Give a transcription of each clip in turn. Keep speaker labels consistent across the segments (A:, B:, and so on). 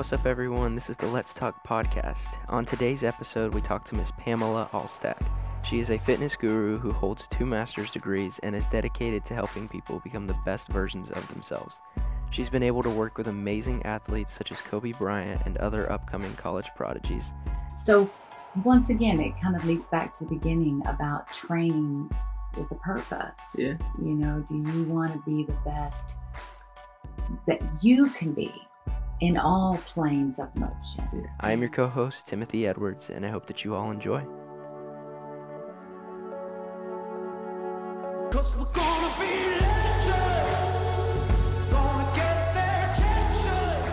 A: What's up, everyone? This is the Let's Talk podcast. On today's episode, we talk to Miss Pamela Alstad. She is a fitness guru who holds two master's degrees and is dedicated to helping people become the best versions of themselves. She's been able to work with amazing athletes such as Kobe Bryant and other upcoming college prodigies.
B: So, once again, it kind of leads back to the beginning about training with a purpose.
A: Yeah.
B: You know, do you want to be the best that you can be in all planes of motion?
A: I am your co host, Timothy Edwards, and I hope that you all enjoy.
C: Cause we're gonna be legends. Gonna get their attention.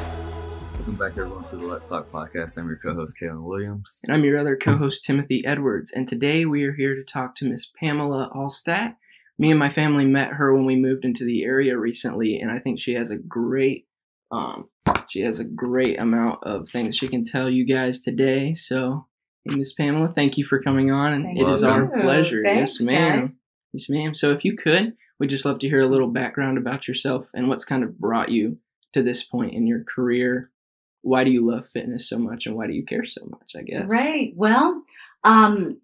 D: Welcome back, everyone, to the Let's Talk podcast. I'm your co-host, Kalen Williams.
A: And I'm your other co host, Timothy Edwards. And today we are here to talk to Miss Pamela Allstat. Me and my family met her when we moved into the area recently, and I think she has a great um she has a great amount of things she can tell you guys today. So Miss Pamela, thank you for coming on and
B: Thank
A: it is our pleasure.
B: Thanks,
A: yes, ma'am.
B: guys.
A: Yes, ma'am. So if you could, we'd just love to hear a little background about yourself and what's kind of brought you to this point in your career. Why do you love fitness so much and why do you care so much, I guess?
B: Right. Well, um,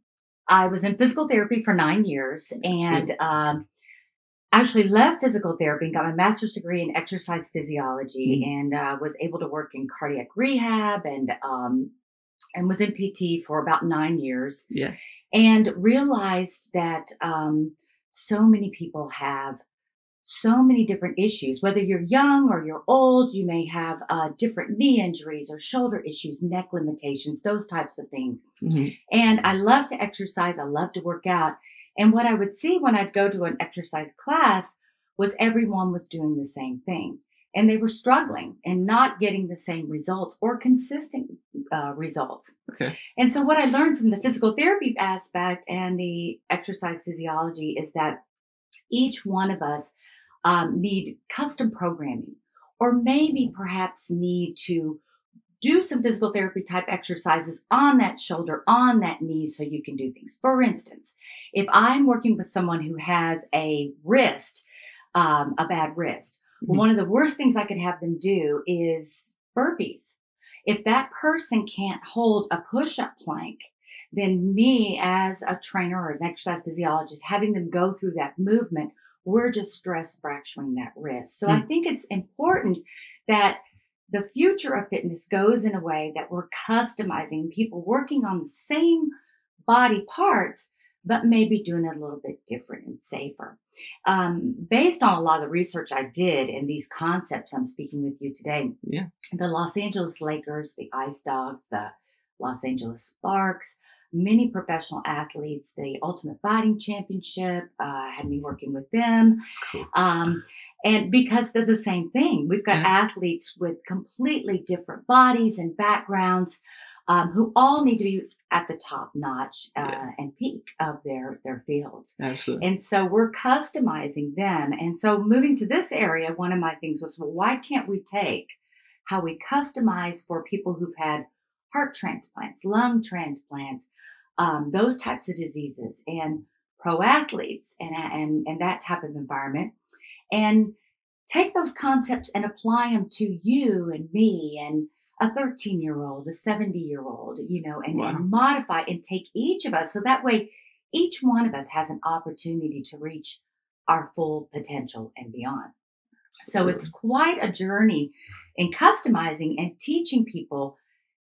B: I was in physical therapy for nine years and um, actually left physical therapy and got my master's degree in exercise physiology and uh, was able to work in cardiac rehab and um, and was in PT for about nine years
A: Yeah.
B: and realized that um, so many people have so many different issues. Whether you're young or you're old, you may have uh, different knee injuries or shoulder issues, neck limitations, those types of things.
A: Mhm.
B: And I love to exercise. I love to work out. And what I would see when I'd go to an exercise class was everyone was doing the same thing. And they were struggling and not getting the same results or consistent uh, results.
A: Okay.
B: And so, what I learned from the physical therapy aspect and the exercise physiology is that each one of us um, need custom programming, or maybe perhaps need to do some physical therapy type exercises on that shoulder, on that knee, so you can do things. For instance, if I'm working with someone who has a wrist, um, a bad wrist,
A: Mhm.
B: one of the worst things I could have them do is burpees. If that person can't hold a push up plank, then me as a trainer or as an exercise physiologist, having them go through that movement, we're just stress fracturing that wrist. So I think it's important that the future of fitness goes in a way that we're customizing people working on the same body parts, but maybe doing it a little bit different and safer. Um, based on a lot of the research I did and these concepts I'm speaking with you today,
A: Yeah.
B: the Los Angeles Lakers, the Ice Dogs, the Los Angeles Sparks, many professional athletes, the Ultimate Fighting Championship uh, had me working with them.
D: Cool.
B: Um, and because they're the same thing, we've got
A: Yeah.
B: athletes with completely different bodies and backgrounds um, who all need to be at the top notch uh,
A: Yeah.
B: and peak of their their fields.
A: Absolutely.
B: And so we're customizing them. And so moving to this area, one of my things was, well, why can't we take how we customize for people who've had heart transplants, lung transplants, um, those types of diseases, and pro athletes, and and and that type of environment, and take those concepts and apply them to you and me and a 13 year old, a 70 year old, you know, and,
A: Wow.
B: and modify and take each of us so that way each one of us has an opportunity to reach our full potential and beyond. So it's quite a journey in customizing and teaching people,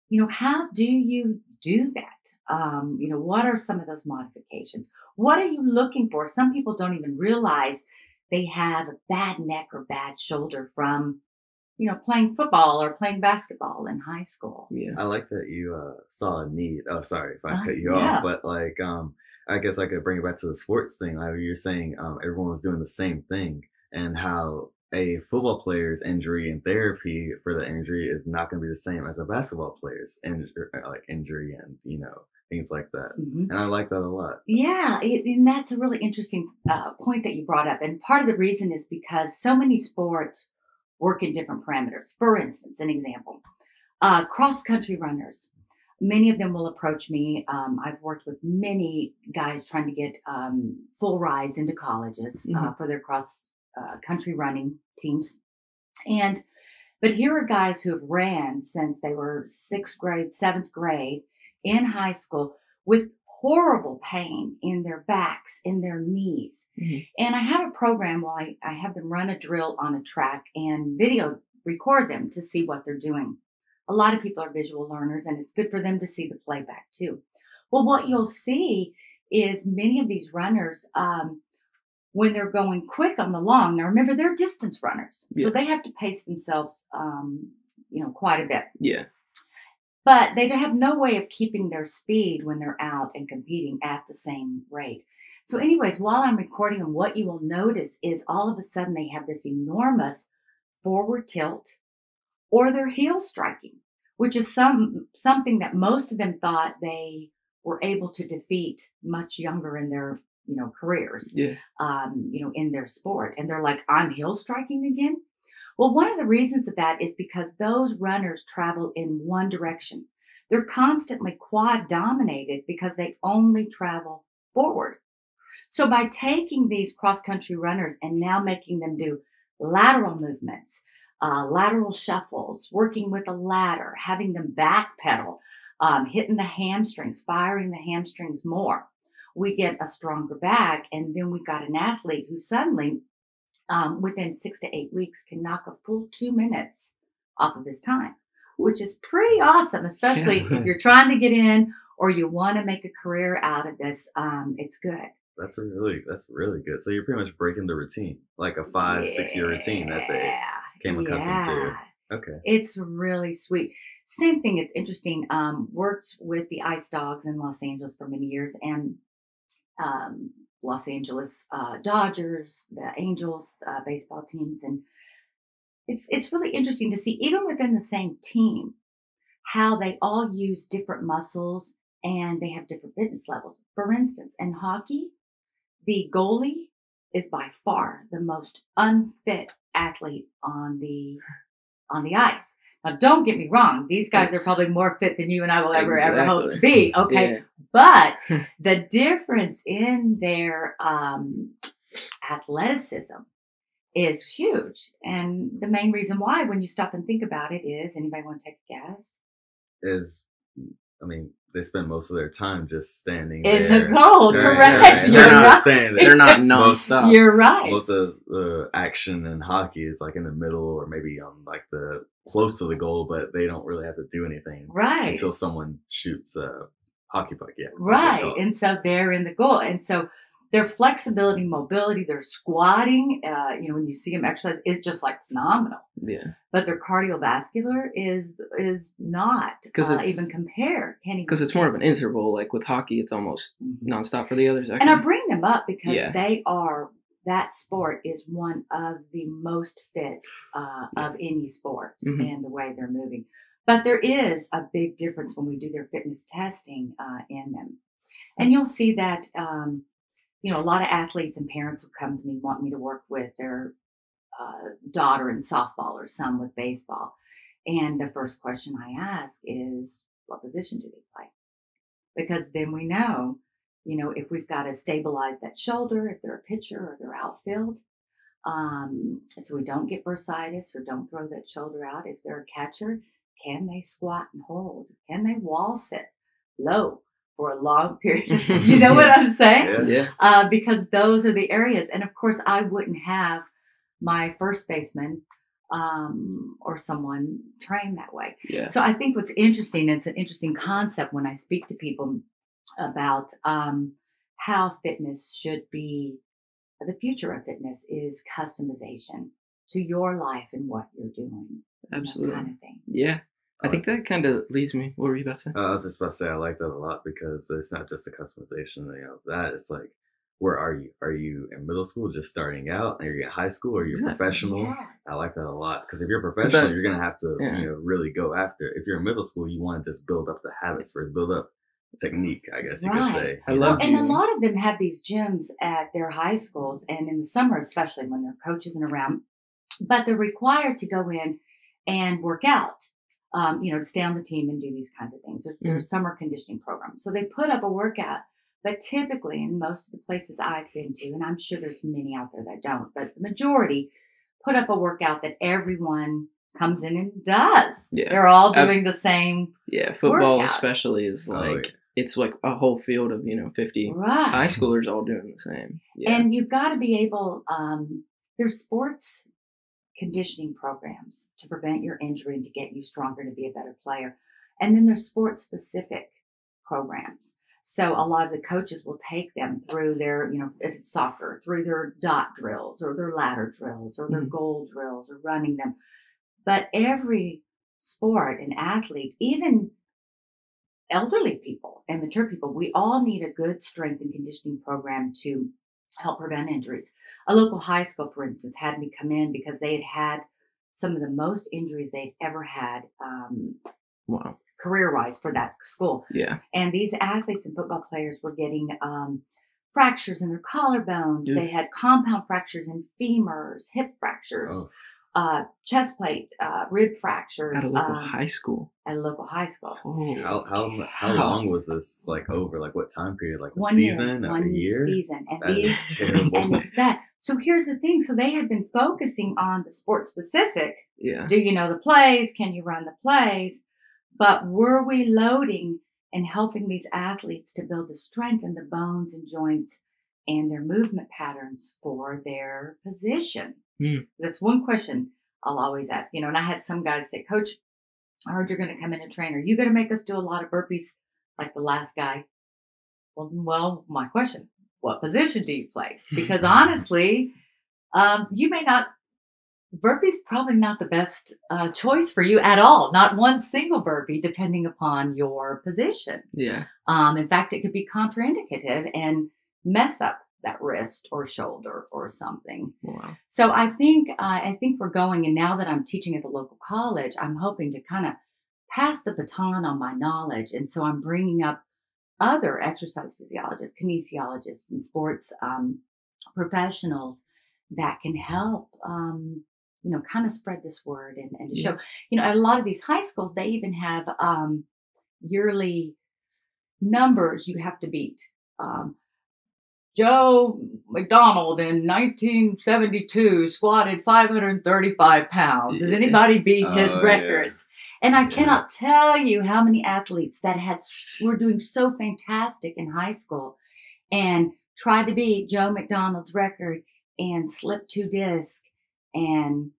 B: you know, how do you do that? Um, you know, what are some of those modifications? What are you looking for? Some people don't even realize they have a bad neck or bad shoulder from, you know, playing football or playing basketball in high school.
A: yeah.
D: I like that you uh, saw a need. Oh, sorry if I
B: Uh,
D: cut you
B: yeah.
D: off, but like, um, I guess I could bring it back to the sports thing. Like you're saying, um, everyone was doing the same thing, and how a football player's injury and therapy for the injury is not going to be the same as a basketball player's in, like injury and you know things like that.
B: Mhm.
D: And I like that a lot.
B: Yeah, it, and that's a really interesting uh, point that you brought up. And part of the reason is because so many sports work in different parameters. For instance, an example uh, cross country runners. Many of them will approach me. Um, I've worked with many guys trying to get um, full rides into colleges uh, for their cross uh, country running teams. And But here are guys who have ran since they were sixth grade, seventh grade in high school with horrible pain in their backs, in their knees.
A: Mhm.
B: And I have a program where I, I have them run a drill on a track and video record them to see what they're doing. A lot of people are visual learners and it's good for them to see the playback too. Well, what you'll see is many of these runners, um, when they're going quick on the long, now remember they're distance runners,
A: Yeah.
B: so they have to pace themselves, um, you know, quite a bit.
A: Yeah.
B: But they have no way of keeping their speed when they're out and competing at the same rate. So, anyways, while I'm recording them, what you will notice is all of a sudden they have this enormous forward tilt or they're heel striking, which is some something that most of them thought they were able to defeat much younger in their you know careers
A: Yeah.
B: um, you know, in their sport. And they're like, I'm heel striking again. Well, one of the reasons of that is because those runners travel in one direction. They're constantly quad dominated because they only travel forward. So by taking these cross country runners and now making them do lateral movements, uh, lateral shuffles, working with a ladder, having them backpedal, um, hitting the hamstrings, firing the hamstrings more, we get a stronger back. And then we've got an athlete who suddenly, um, within six to eight weeks, can knock a full two minutes off of his time, which is pretty awesome, especially
A: Yeah.
B: if you're trying to get in or you want to make a career out of this. Um, it's good.
D: That's really that's really good. So you're pretty much breaking the routine, like a five six year routine that they came accustomed to. Okay.
B: It's really sweet. Same thing. It's interesting. Um, worked with the Ice Dogs in Los Angeles for many years, and um, Los Angeles uh, Dodgers, the Angels, uh, baseball teams, and it's it's really interesting to see even within the same team how they all use different muscles and they have different fitness levels. For instance, in hockey, the goalie is by far the most unfit athlete on the on the ice. Now, don't get me wrong; these guys are probably more fit than you and I will ever ever hope to be. Okay,
A: Yeah.
B: but the difference in their um, athleticism is huge, and the main reason why, when you stop and think about it, is anybody want to take a guess?
D: Is I mean, they spend most of their time just standing
B: In
D: there.
B: the goal,
D: Right,
B: correct?
D: right, and
B: You're
D: they're not
B: right.
D: standing.
A: They're not
D: Most-
A: nonstop.
B: You're right.
D: Most of the action in hockey is like in the middle or maybe on like the close to the goal, but they don't really have to do anything
B: Right.
D: until someone shoots a hockey puck. Yeah, that's what it's
B: Right. And so they're in the goal. And so their flexibility, mobility, their squatting, uh, you know, when you see them exercise is just like phenomenal.
A: Yeah.
B: But their cardiovascular is is not
A: 'Cause
B: uh, even compared. Can't even
A: Because it's more of an interval. Like with hockey, it's almost
B: Mhm.
A: nonstop for the others.
B: And I bring them up because
A: Yeah.
B: they are that sport is one of the most fit uh, of any sport
A: Mhm.
B: and the way they're moving. But there is a big difference when we do their fitness testing uh, in them, and you'll see that. Um, you know, a lot of athletes and parents will come to me want me to work with their uh, daughter in softball or some with baseball, and the first question I ask is, "What position do they play?" Because then we know you know, if we've got to stabilize that shoulder, if they're a pitcher or they're outfield, um, so we don't get bursitis or don't throw that shoulder out. If they're a catcher, can they squat and hold? Can they wall sit low for a long period of time? You know what I'm saying?
D: Yeah.
A: Yeah.
B: Uh, because those are the areas. And of course, I wouldn't have my first baseman um, or someone trained that way.
A: Yeah.
B: So I think what's interesting, it's an interesting concept when I speak to people about um, how fitness should be. The future of fitness is customization to your life and what you're doing.
A: Absolutely.
B: kind of thing.
A: Yeah. I think that kind of leads me. What were you about to say?
D: Uh, I was just about to say I like that a lot because it's not just the customization. You know, that it's like, where are you? Are you in middle school, just starting out? Are you in high school? Are you
A: Exactly.
D: professional?
B: Yes.
D: I like that a lot because if you're professional,
A: that-
D: you're gonna have to
A: yeah.
D: you know really go after. it. If you're in middle school, you want to just build up the habits first, build up technique. I guess you could say.
A: I love
D: know?
B: And a lot of them have these gyms at their high schools and in the summer, especially when their coach isn't around, but they're required to go in and work out, um, you know, to stay on the team and do these kinds of things. There, There's summer conditioning programs. So they put up a workout, but typically in most of the places I've been to, and I'm sure there's many out there that don't, but the majority put up a workout that everyone comes in and does.
A: Yeah.
B: They're all
A: I've-
B: doing the same.
A: Yeah, football
B: Workout.
A: especially is
D: Oh,
A: like
D: yeah.
A: It's like a whole field of you know fifty
B: Right.
A: high schoolers all doing the same. Yeah.
B: And you've got to be able, um, there's sports conditioning programs to prevent your injury and to get you stronger to be a better player. And then there's sports specific programs. So a lot of the coaches will take them through their, you know, if it's soccer, through their dot drills or their ladder drills or their
A: Mhm.
B: goal drills or running them. But every sport and athlete, even elderly people and mature people, we all need a good strength and conditioning program to help prevent injuries. A local high school, for instance, had me come in because they had had some of the most injuries they'd ever had um,
A: wow.
B: career wise for that school.
A: Yeah.
B: And these athletes and football players were getting um, fractures in their collarbones.
A: Oof.
B: They had compound fractures in femurs, hip fractures,
D: Oh,
B: uh, chest plate, uh, rib fractures
A: At a local
B: um,
A: high school.
B: at a local high school.
A: Oh.
D: how how how
A: How?
D: long was this like over? Like what time period? Like
B: One
D: season?
B: year,
D: a
B: one
D: year?
B: season, and
D: That
B: these
D: terrible.
B: and it's bad. So here's the thing. So they had been focusing on the sport specific.
A: Yeah.
B: Do you know the plays? Can you run the plays? But were we loading and helping these athletes to build the strength in the bones and joints and their movement patterns for their position?
A: Hmm.
B: That's one question I'll always ask. You know, and I had some guys say, Coach, I heard you're going to come in and train. Are you going to make us do a lot of burpees like the last guy? Well, well, my question: What position do you play? Because honestly, um, you may not. Burpee's probably not the best uh, choice for you at all. Not one single burpee, depending upon your position.
A: Yeah.
B: Um, in fact, it could be contraindicative and mess up that wrist or shoulder or something.
A: Wow.
B: So I think uh, I think we're going, and now that I'm teaching at the local college, I'm hoping to kind of pass the baton on my knowledge, and so I'm bringing up other exercise physiologists, kinesiologists, and sports um, professionals that can help. Um, you know, kind of spread this word and, and to
A: Yeah.
B: show, you know, at a lot of these high schools, they even have um, yearly numbers you have to beat. Um, Joe McDonald in 1972 squatted 535 pounds. Does anybody beat his
D: Oh, yeah.
B: records? And I
D: Yeah.
B: cannot tell you how many athletes that had were doing so fantastic in high school and tried to beat Joe McDonald's record and slipped two disc and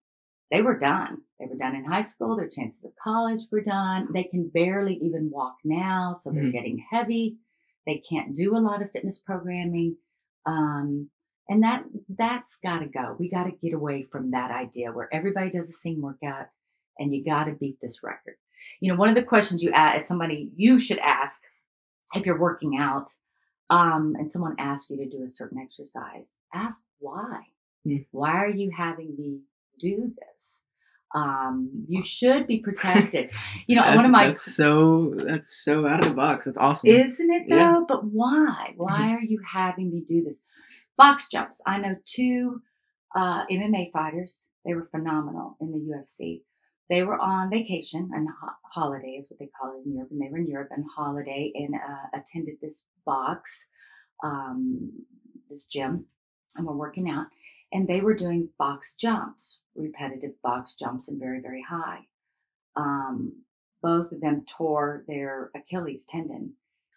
B: they were done. They were done in high school. Their chances of college were done. They can barely even walk now, so they're
A: Mhm.
B: getting heavy. They can't do a lot of fitness programming. Um, and that that's got to go. We got to get away from that idea where everybody does the same workout and you got to beat this record. You know, one of the questions you ask somebody you should ask if you're working out, um, and someone asks you to do a certain exercise, ask why.
A: Hmm.
B: Why are you having me do this? Um, you should be protected. You know, one of my
A: that's so that's so out of the box. That's awesome.
B: isn't it though?
A: Yeah.
B: But why? Why are you having me do this? Box jumps. I know two uh, MMA fighters. They were phenomenal in the UFC. They were on vacation and ho- holiday is what they call it in Europe, and they were in Europe on holiday and uh, attended this box, um, this gym, and were working out. And they were doing box jumps, repetitive box jumps, and very very high. Um, both of them tore their Achilles tendon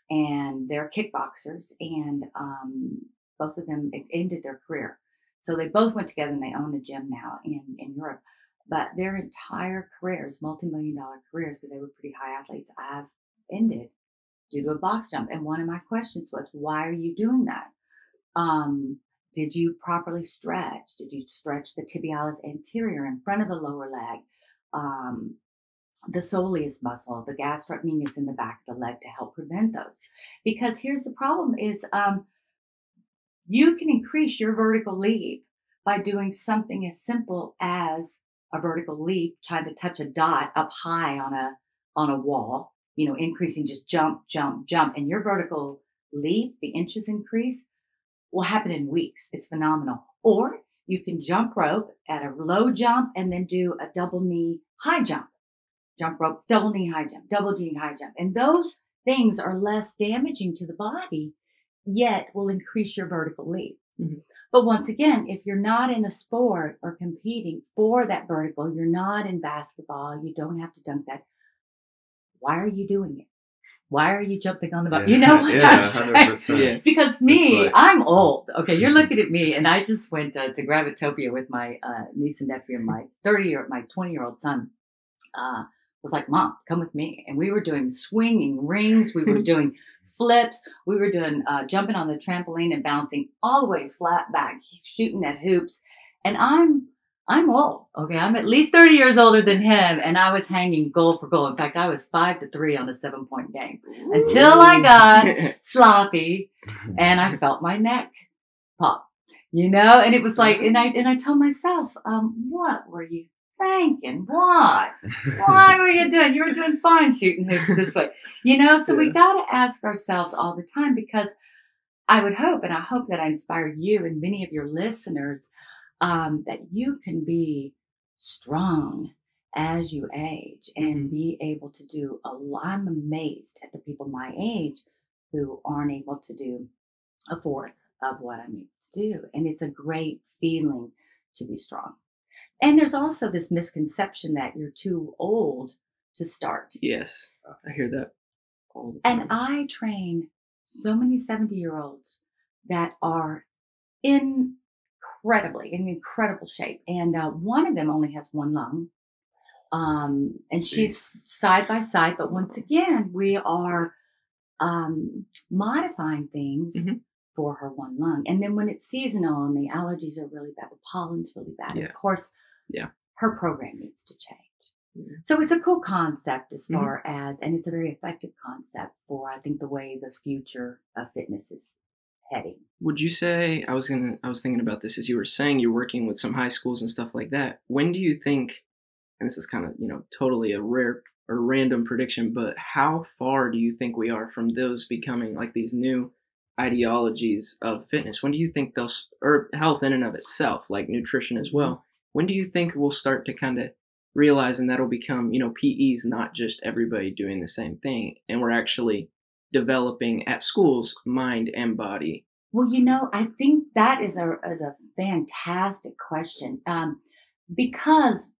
B: and they're kickboxers and um, both of them ended their career. So they both went together and they own a gym now in, in Europe. But their entire careers, multi-million dollar careers, because they were pretty high athletes, have ended due to a box jump. And one of my questions was, why are you doing that? Um, did you properly stretch? Did you stretch the tibialis anterior in front of the lower leg? Um, the soleus muscle, the gastrocnemius in the back of the leg to help prevent those. Because here's the problem is um, you can increase your vertical leap by doing something as simple as a vertical leap, trying to touch a dot up high on a on a wall, you know, increasing just jump, jump, jump, and your vertical leap, the inches increase, will happen in weeks. It's phenomenal. Or you can jump rope at a low jump and then do a double knee high jump jump rope, double knee high jump, double knee high jump. And those things are less damaging to the body, yet will increase your vertical leap.
A: Mhm.
B: But once again, if you're not in a sport or competing for that vertical, you're not in basketball, you don't have to dunk that. Why are you doing it? Why are you jumping on the ball?
D: Yeah.
B: You know what
D: Yeah,
B: I'm saying?
D: 100%.
A: Yeah.
B: Because me,
D: like-
B: I'm old. Okay, you're looking at me, and I just went uh, to Gravitopia with my uh, niece and nephew and my 30 year, my 20 year old son. Uh, was like, "Mom, come with me," and we were doing swinging rings. We were doing flips. We were doing uh, jumping on the trampoline and bouncing all the way flat back, shooting at hoops. And I'm I'm old. Okay, I'm at least 30 years older than him, and I was hanging goal for goal. In fact, I was five to three on a seven point game until I got sloppy and I felt my neck pop. You know, and it was like, and I and I told myself, um, what were you thinking? Why? Why were you doing? You were doing fine shooting hoops this way. You know, so we got to ask ourselves all the time because I would hope, and I hope that I inspire you and many of your listeners, um, that you can be strong as you age and be able to do a lot. I'm amazed at the people my age who aren't able to do a fourth of what I'm able to do. And it's a great feeling to be strong. And there's also this misconception that you're too old to start.
A: yes, I hear that all the time.
B: And I train so many 70 year olds that are incredibly, in incredible shape. And uh, one of them only has one lung. Um, and she's side by side. But once again, we are um, modifying things
A: Mhm.
B: for her one lung. And then when it's seasonal and the allergies are really bad, the pollen's really bad,
A: Yeah.
B: of course,
A: Yeah.
B: her program needs to change. So it's a cool concept as
A: Mhm.
B: far as, and it's a very effective concept for, I think, the way the future of fitness is heading.
A: Would you say I was gonna I was thinking about this as you were saying you're working with some high schools and stuff like that. When do you think and this is kind of, you know, totally a rare or random prediction, but how far do you think we are from those becoming like these new ideologies of fitness? When do you think they'll or health in and of itself, like nutrition as mm-hmm. well? When do you think we'll start to kind of realize and that'll become, you know, PE's not just everybody doing the same thing and we're actually developing at schools mind and body
B: Well, you know, I think that is a is a fantastic question um, because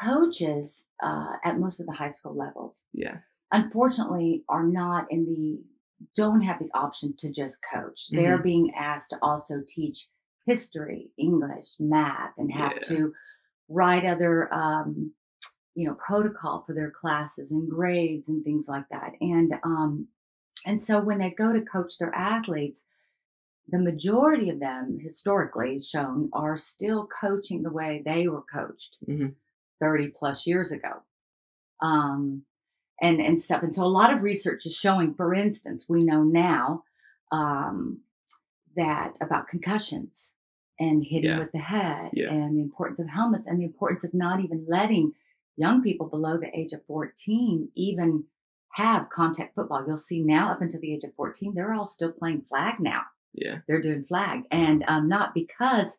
B: coaches uh, at most of the high school levels,
A: yeah
B: unfortunately, are not in the don't have the option to just coach. They're being asked to also teach history, English, math, and have
A: Yeah.
B: to write other um, you know protocol for their classes and grades and things like that. And um, and so when they go to coach their athletes, the majority of them historically shown are still coaching the way they were coached
A: Mhm.
B: 30 plus years ago um, and and stuff and so a lot of research is showing for instance we know now um, that about concussions and hitting
A: Yeah.
B: with the head
A: Yeah.
B: and the importance of helmets and the importance of not even letting young people below the age of 14 even have contact football you'll see now up until the age of 14 they're all still playing flag now
A: yeah
B: they're doing flag and um, not because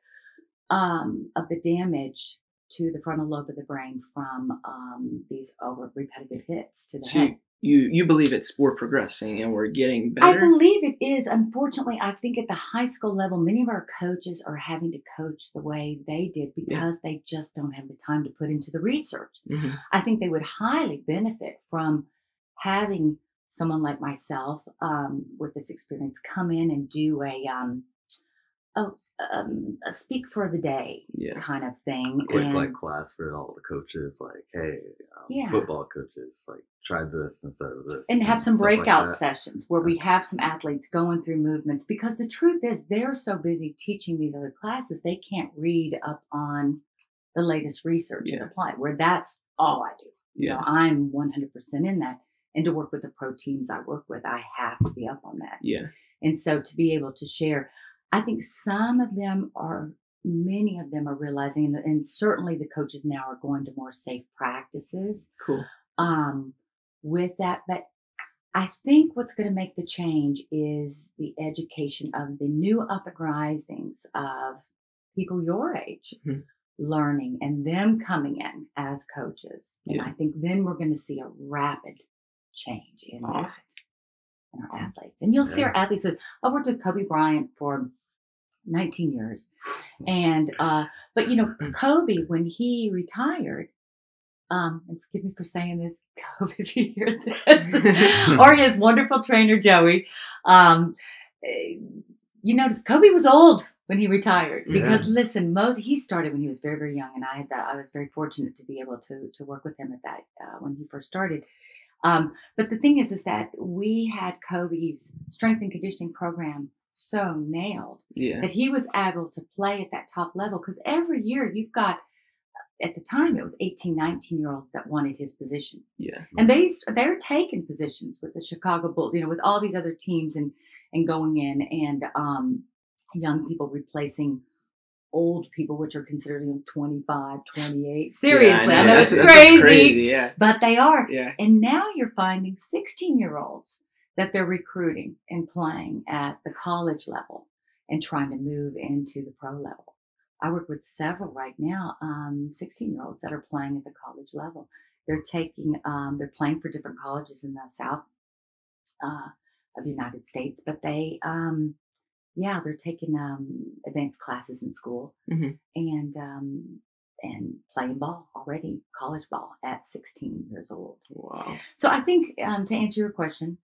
B: um, of the damage to the frontal lobe of the brain from um, these over repetitive hits to the
A: So
B: head.
A: you, you believe it's we're progressing and we're getting better.
B: I believe it is. Unfortunately, I think at the high school level, many of our coaches are having to coach the way they did because they just don't have the time to put into the research.
A: Mhm.
B: I think they would highly benefit from having someone like myself um, with this experience come in and do a um, oh um, a speak for the day
A: Yeah.
B: kind of thing.
D: quick
B: and
D: like class for all the coaches like hey um,
B: Yeah.
D: football coaches like try this instead of this
B: and have some
D: like
B: breakout
D: that.
B: sessions where we have some athletes going through movements because the truth is they're so busy teaching these other classes they can't read up on the latest research and
A: Yeah.
B: apply where that's all I do. You know,
A: Yeah.
B: I'm 100% in that. And to work with the pro teams I work with, I have to be up on that.
A: Yeah.
B: And so to be able to share, I think some of them are, many of them are realizing, and, and certainly the coaches now are going to more safe practices
A: Cool.
B: um, with that. But I think what's going to make the change is the education of the new up and risings of people your age
A: Mhm.
B: learning and them coming in as coaches. And I think then we're going to see a rapid change in that in our athletes. And you'll see our athletes. I worked with Kobe Bryant for 19 years. And, uh, but you know, Kobe, when he retired, um, and forgive me for saying this, Kobe, if you hear this, or his wonderful trainer, Joey, um, eh, you notice Kobe was old when he retired because listen, most he started when he was very very young, and I had that. I was very fortunate to be able to to work with him at that uh, when he first started. Um, but the thing is, is that we had Kobe's strength and conditioning program so nailed
A: yeah.
B: that he was able to play at that top level because every year you've got at the time it was 18 19 year olds that wanted his position
A: Yeah.
B: and they they're taking positions with the Chicago Bulls, you know, with all these other teams and and going in and um, young people replacing old people, which are considered you know, 25, 28. Seriously, I know,
A: That's-
B: it's crazy,
A: crazy. Yeah.
B: but they are.
A: Yeah.
B: And now you're finding 16 year olds that they're recruiting and playing at the college level and trying to move into the pro level. I work with several right now, 16 year olds that are playing at the college level. They're taking, um, they're playing for different colleges in the South uh, of the United States, but they, um, yeah, they're taking um, advanced classes in school
A: Mhm.
B: and um, and playing ball already, college ball at 16 years old.
A: Wow.
B: So I think um, to answer your question,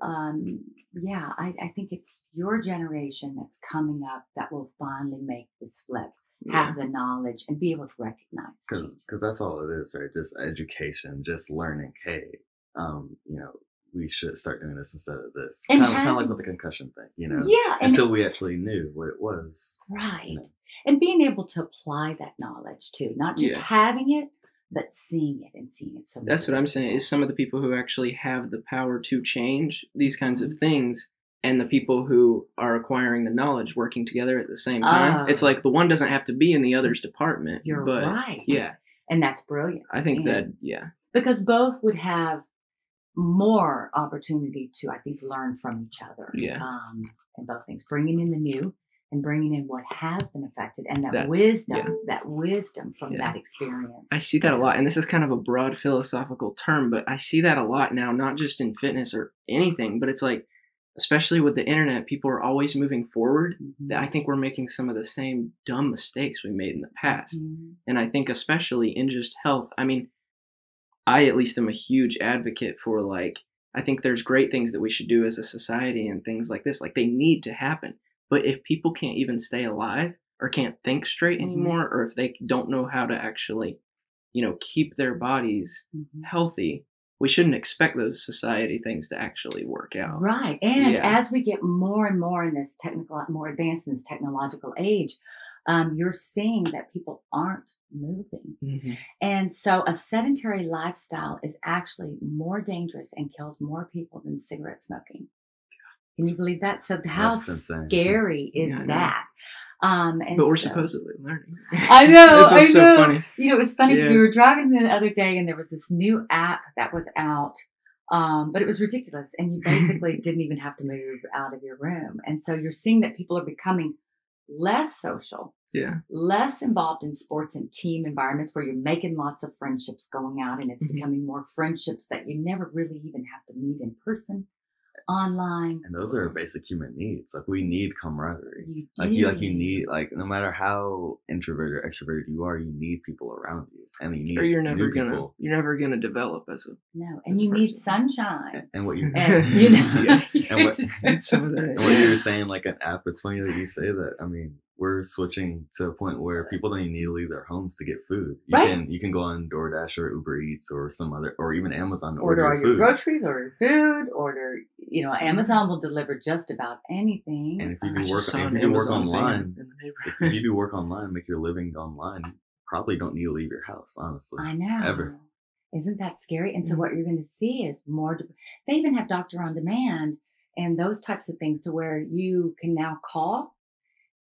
B: um, yeah, I, I think it's your generation that's coming up that will finally make this flip,
A: Yeah.
B: have the knowledge, and be able to recognize.
D: because because that's all it is, right? Just education, just learning. Hey, um, you know, we should start doing this instead of this.
B: And
D: Kind of, kind of like with the concussion thing, you know.
B: Yeah, and
D: Until we actually knew what it was.
B: right,
D: You know.
B: and being able to apply that knowledge too, not just
A: Yeah.
B: having it, but seeing it and seeing it. So many
A: That's what I'm saying. Is some of the people who actually have the power to change these kinds of
B: Mhm.
A: things, and the people who are acquiring the knowledge working together at the same time. it's
B: Oh.
A: like the one doesn't have to be in the other's department.
B: You're
A: but
B: right.
A: yeah,
B: and that's brilliant.
A: I think
B: Yeah.
A: that yeah,
B: because both would have more opportunity to i think learn from each other
A: Yeah.
B: um and both things bringing in the new and bringing in what has been affected and that
A: That's-
B: wisdom
A: yeah.
B: that wisdom from
A: Yeah.
B: that experience
A: I see that a lot, and this is kind of a broad philosophical term, but I see that a lot now, not just in fitness or anything, but it's like, especially with the internet, people are always moving forward.
B: Mhm.
A: That I think we're making some of the same dumb mistakes we made in the past.
B: Mhm.
A: And I think, especially in just health, I mean, I at least am a huge advocate for like, I think there's great things that we should do as a society and things like this. Like, they need to happen. But if people can't even stay alive or can't think straight
B: Mhm.
A: anymore, or if they don't know how to actually, you know, keep their bodies
B: Mhm.
A: healthy, we shouldn't expect those society things to actually work out.
B: right and
A: Yeah.
B: as we get more and more in this technical more advanced in this technological age um, you're seeing that people aren't moving
A: Mhm.
B: And so a sedentary lifestyle is actually more dangerous and kills more people than cigarette smoking. Can you believe that? So how scary is
A: Yeah,
B: that? Um, and
A: But we're
B: so-
A: supposedly learning.
B: I know,
A: That's what's
B: I
A: so
B: know.
A: funny.
B: You know, it was funny because
A: Yeah.
B: we were driving the other day and there was this new app that was out. Um, but it was ridiculous. And you basically didn't even have to move out of your room. And so you're seeing that people are becoming less social
A: Yeah.
B: less involved in sports and team environments where you're making lots of friendships going out and it's
A: Mhm.
B: becoming more friendships that you never really even have to meet in person online
D: And those are basic human needs. Like we need camaraderie.
B: you do.
D: Like you, like you need, like no matter how introverted or extroverted you are, you need people around you, and you need
A: Or you're never gonna
D: people.
A: you're never gonna develop as a
B: no and
A: a
B: you need sunshine
D: And what you
B: and you know
A: Yeah.
D: And what-
A: need some of that.
D: And what you were saying, like an app, it's funny that you say that. I mean, we're switching to a point where people don't even need to leave their homes to get food. You
B: Right.
D: can you can go on DoorDash or Uber Eats or some other or even Amazon to
B: order
D: order,
B: all
D: your
B: your
D: food.
B: groceries order food order you know amazon will deliver just about anything
D: And if you
B: Uh,
A: I
D: do work,
A: just
D: if you do work online, if you do work online, make your living online, you probably don't need to leave your house. Honestly,
B: I know.
D: Ever.
B: Isn't that scary? And so
A: Mhm.
B: what you're going to see is more. de- They even have doctor on demand and those types of things to where you can now call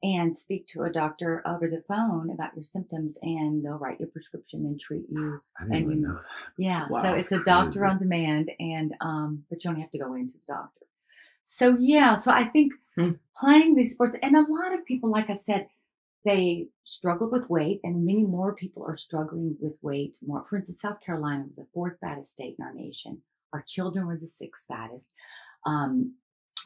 B: and speak to a doctor over the phone about your symptoms, and they'll write your prescription and treat you. And you-
D: know that.
B: Yeah.
A: Wow,
B: so it's a doctor
D: crazy.
B: on demand, and um, but you only have to go into the doctor. So yeah. So I think
A: Hmm.
B: playing these sports, and a lot of people, like I said, they struggled with weight, and many more people are struggling with weight more. For instance, South Carolina was the fourth fattest state in our nation. Our children were the sixth fattest. Um,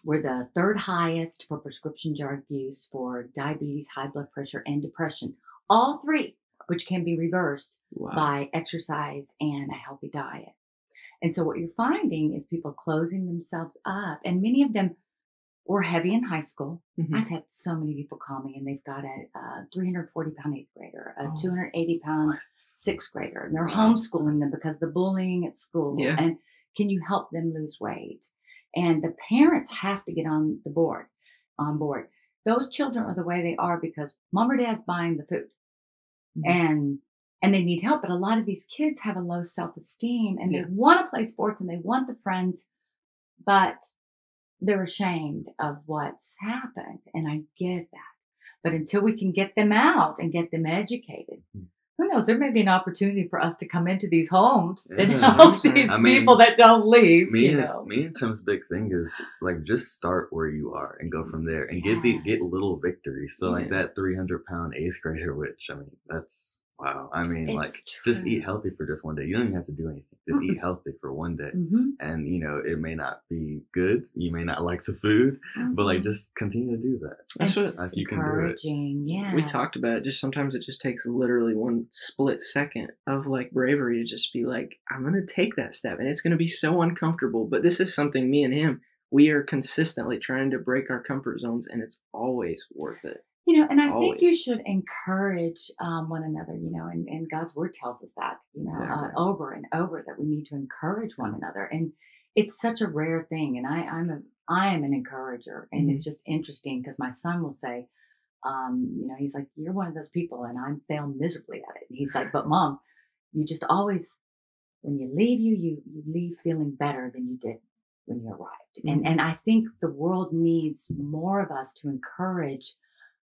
B: We're the third highest for prescription drug use for diabetes, high blood pressure, and depression. All three, which can be reversed
A: Wow.
B: by exercise and a healthy diet. And so what you're finding is people closing themselves up, and many of them were heavy in high school.
A: Mhm.
B: I've had so many people call me, and they've got a, uh 340 pound eighth grader, a
A: Oh.
B: 280 pound
D: What?
B: sixth grader, and they're
A: Wow.
B: homeschooling them because the bullying at school.
A: Yeah.
B: And can you help them lose weight? And the parents have to get on the board, on board. Those children are the way they are because mom or dad's buying the food,
A: Mhm.
B: and and they need help. But a lot of these kids have a low self esteem, and
A: Yeah.
B: they want to play sports and they want the friends, but they're ashamed of what's happened. And I get that. But until we can get them out and get them educated,
D: Mhm.
B: Who knows? There may be an opportunity for us to come into these homes and
D: mm-hmm.
B: help these
D: I mean,
B: people that don't leave.
D: me
B: you
D: and
B: know?
D: me and Tim's big thing is like just start where you are and go from there and get the get little victories. So like that three hundred pound eighth grader, which I mean that's wow. I mean
B: It's
D: like just eat healthy for just one day. You don't even have to do anything. Just eat healthy for one day.
B: Mhm.
D: And you know it may not be good. You may not like the food, but like
B: Mhm.
D: just continue to do that.
A: That's what-
B: just
D: Like, you can do it.
B: encouraging. Yeah.
A: we talked about it just sometimes it just takes literally one split second of like bravery to just be like i'm gonna take that step and it's gonna be so uncomfortable but this is something me and him we are consistently trying to break our comfort zones and it's always worth it
B: You know, and I think you should encourage um, one another, you know, and, and God's word tells us that, you know,
A: Exactly.
B: uh, over and over that we need to encourage one another. And it's such a rare thing. And I, I'm a, I am an encourager. And it's just interesting because my son will say, um, you know, he's like, you're one of those people and I fail miserably at it. And he's like, but mom, you just always, when you leave you, you, you leave feeling better than you did when you arrived. And, and I think the world needs more of us to encourage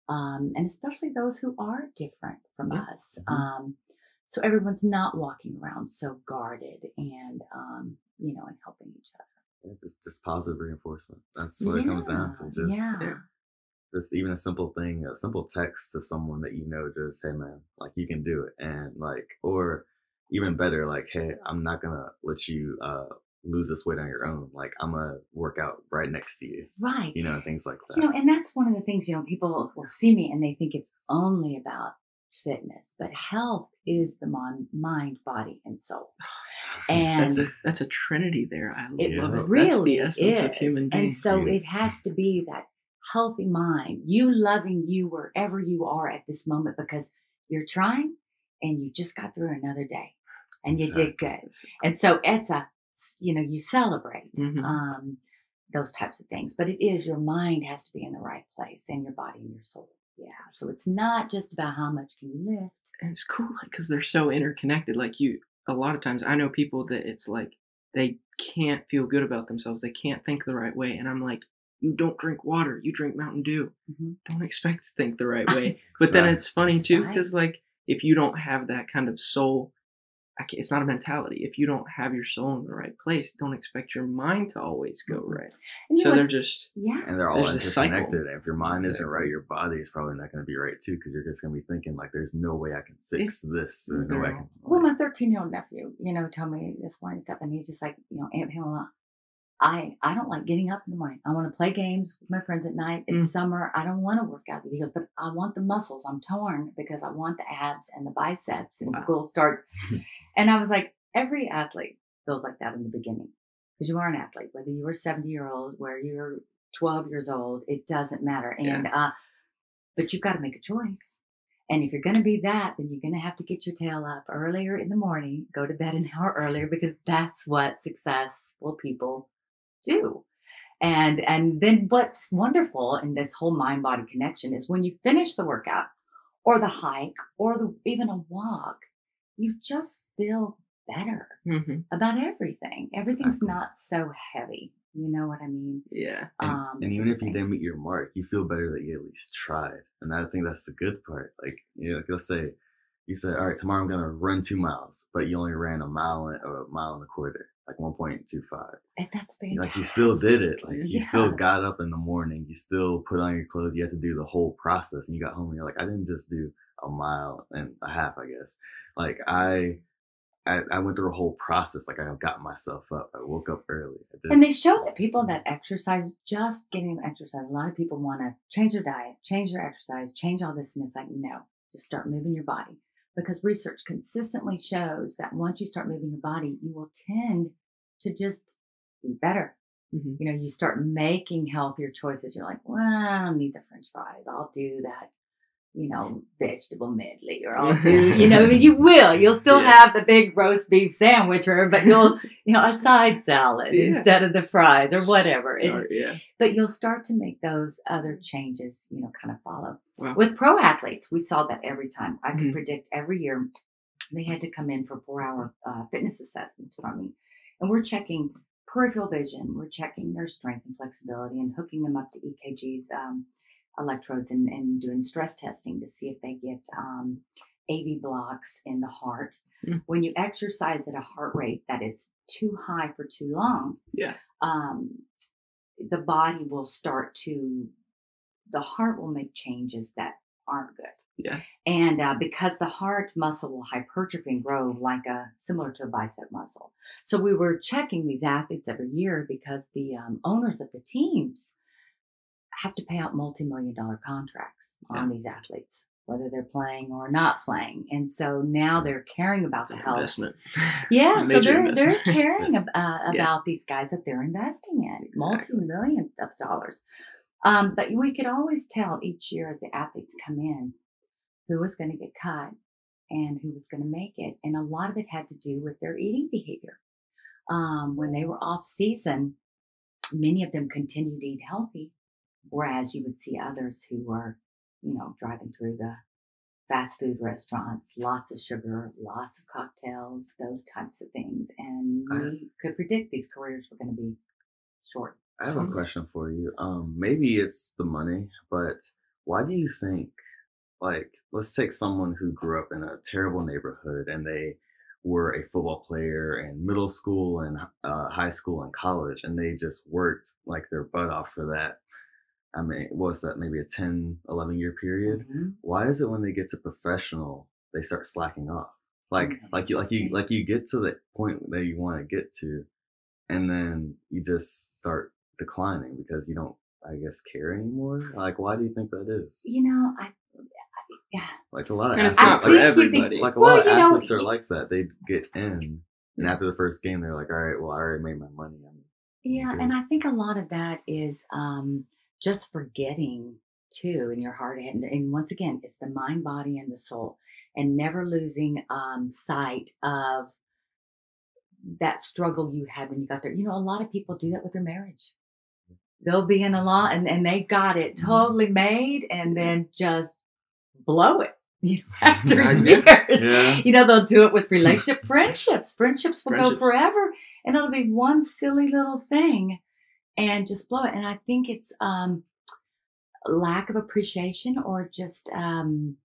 B: um, and especially those who are different from
A: Yeah.
B: us.
D: Mhm.
B: Um, so everyone's not walking around so guarded and, um, you know, and helping each other.
D: Yeah, just just positive reinforcement. That's what it comes down to. Just
B: yeah.
A: Yeah.
D: just even a simple thing, a simple text to someone that you know, just hey man, like you can do it, and like, or even better, like hey, I'm not gonna let you uh lose this weight on your own. Like I'm gonna work out right next to you,
B: Right.
D: you know, things like that.
B: You know, and that's one of the things, you know, people will see me and they think it's only about fitness, but health is the mon- mind, body, and soul. And
A: that's a that's a trinity there i
B: It
A: love it
B: really
A: that's the essence
B: is.
A: of human being
B: And so
D: Yeah.
B: it has to be that healthy mind, you loving you wherever you are at this moment because you're trying and you just got through another day and you did good. And so it's a, you know, you celebrate
A: Mhm.
B: um, those types of things. But it is your mind has to be in the right place and your body and your soul. Yeah. So it's not just about how much can you lift.
A: and it's cool because they're so interconnected like you a lot of times i know people that it's like they can't feel good about themselves they can't think the right way and i'm like you don't drink water you drink mountain dew
B: Mhm.
A: don't expect to think the right way but then it's funny
B: That's
A: too because like if you don't have that kind of soul it's not a mentality if you don't have your soul in the right place don't expect your mind to always go
B: Mhm.
A: right
B: And
A: so they're just
B: yeah.
D: and they're all
A: There's a
D: interconnected. If your mind isn't right, your body is probably not going to be right too, because you're just going to be thinking like, "There's no way I can fix this. There's no way I
A: They're.
B: Well, my 13 year old nephew, you know, told me this morning stuff, and he's just like, you know, Aunt Pamela, I I don't like getting up in the morning. I want to play games with my friends at night. It's
A: Mm.
B: summer. I don't want to work out. He goes, but I want the muscles. I'm torn because I want the abs and the biceps. And
A: Wow.
B: school starts, and I was like, every athlete feels like that in the beginning because you are an athlete, whether you were 70 year old, where you're 12 years old, it doesn't matter. And uh, but you've got to make a choice. And if you're going to be that, then you're going to have to get your tail up earlier in the morning, go to bed an hour earlier because that's what successful people do. And and then what's wonderful in this whole mind body connection is when you finish the workout or the hike or the even a walk, you just feel better
A: mhm,
B: about everything. Everything's
D: Exactly.
B: not so heavy. You know what I mean?
A: yeah
D: And,
B: Um,
D: and even if you didn't meet your mark, you feel better that you at least tried. And I think that's the good part. Like, you know, like let's say you said, all right, tomorrow I'm going to run two miles, but you only ran a mile and, or a mile and a quarter, like 1.25.
B: And that's fantastic.
D: Like you still did it. Like you still got up in the morning. You still put on your clothes. You had to do the whole process. And you got home and you're like, I didn't just do a mile and a half, I guess. Like I, I, I went through a whole process. Like I got myself up. I woke up early.
B: And they show that people that exercise, just getting exercise, a lot of people want to change their diet, change their exercise, change all this. And it's like, no, just start moving your body. Because research consistently shows that once you start moving your body, you will tend to just be better.
A: Mhm.
B: You know, you start making healthier choices. You're like, well, I don't need the french fries. I'll do that, you know, vegetable medley or I'll do, you know, you will. You'll still
A: Yeah.
B: have the big roast beef sandwich or, but you'll, you know, a side salad
A: Yeah.
B: instead of the fries or whatever. It-
A: yeah.
B: but you'll start to make those other changes, you know, kind of follow.
A: Wow.
B: With pro athletes, we saw that every time. I could
A: Mhm.
B: predict every year they had to come in for four hour uh, fitness assessments from me. And we're checking peripheral vision, we're checking their strength and flexibility and hooking them up to EKGs, um, electrodes, and, and doing stress testing to see if they get um, AV blocks in the heart.
A: Mm.
B: When you exercise at a heart rate that is too high for too long,
A: Yeah.
B: um, the body will start to, the heart will make changes that aren't good.
A: Yeah.
B: And uh, because the heart muscle will hypertrophy and grow like a similar to a bicep muscle. So we were checking these athletes every year because the um, owners of the teams have to pay out multi-million dollar contracts on these athletes, whether they're playing or not playing. And so now they're caring about the health.
A: investment.
B: Yeah, so they're they're caring ab- uh,
A: Yeah.
B: about these guys that they're investing in,
A: Exactly.
B: multi-million of dollars. Um, but we could always tell each year as the athletes come in who was going to get cut and who was going to make it, and a lot of it had to do with their eating behavior. Um, when they were off season, many of them continued to eat healthy, whereas you would see others who were, you know, driving through the fast food restaurants, lots of sugar, lots of cocktails, those types of things. And
D: I-
B: we could predict these careers were going to be short.
D: I have a question for you. Um, maybe it's the money, but why do you think, like, let's take someone who grew up in a terrible neighborhood and they were a football player in middle school and uh, high school and college, and they just worked like their butt off for that. I mean, what's that? Maybe a 10, 11 year period.
B: Mhm.
D: Why is it when they get to professional, they start slacking off? Like,
B: Mm,
D: like you, like you, like you get to the point that you want to get to, and then you just start declining because you don't, I guess, care anymore. Like, why do you think that is?
B: You know, I, I yeah.
D: Like a lot of
A: And it's
D: athletes,
A: not for
B: think you think-
A: everybody.
D: like a
B: Well,
D: lot of
B: you know,
D: athletes are like that. They get in, and after the first game, they're like, "All right, well, I already made my money." I'm,
B: Yeah,
D: good.
B: and I think a lot of that is um, just forgetting too in your heart. And, and once again, it's the mind, body, and the soul, and never losing um, sight of that struggle you had when you got there. You know, a lot of people do that with their marriage. They'll be in a lot and, and they got it
A: Mhm.
B: totally made and then just blow it. You know, after years,
D: Yeah.
B: you know, they'll do it with relationship friendships. Friendships will
A: Friendships.
B: go forever and it'll be one silly little thing and just blow it. And I think it's um lack of appreciation or just um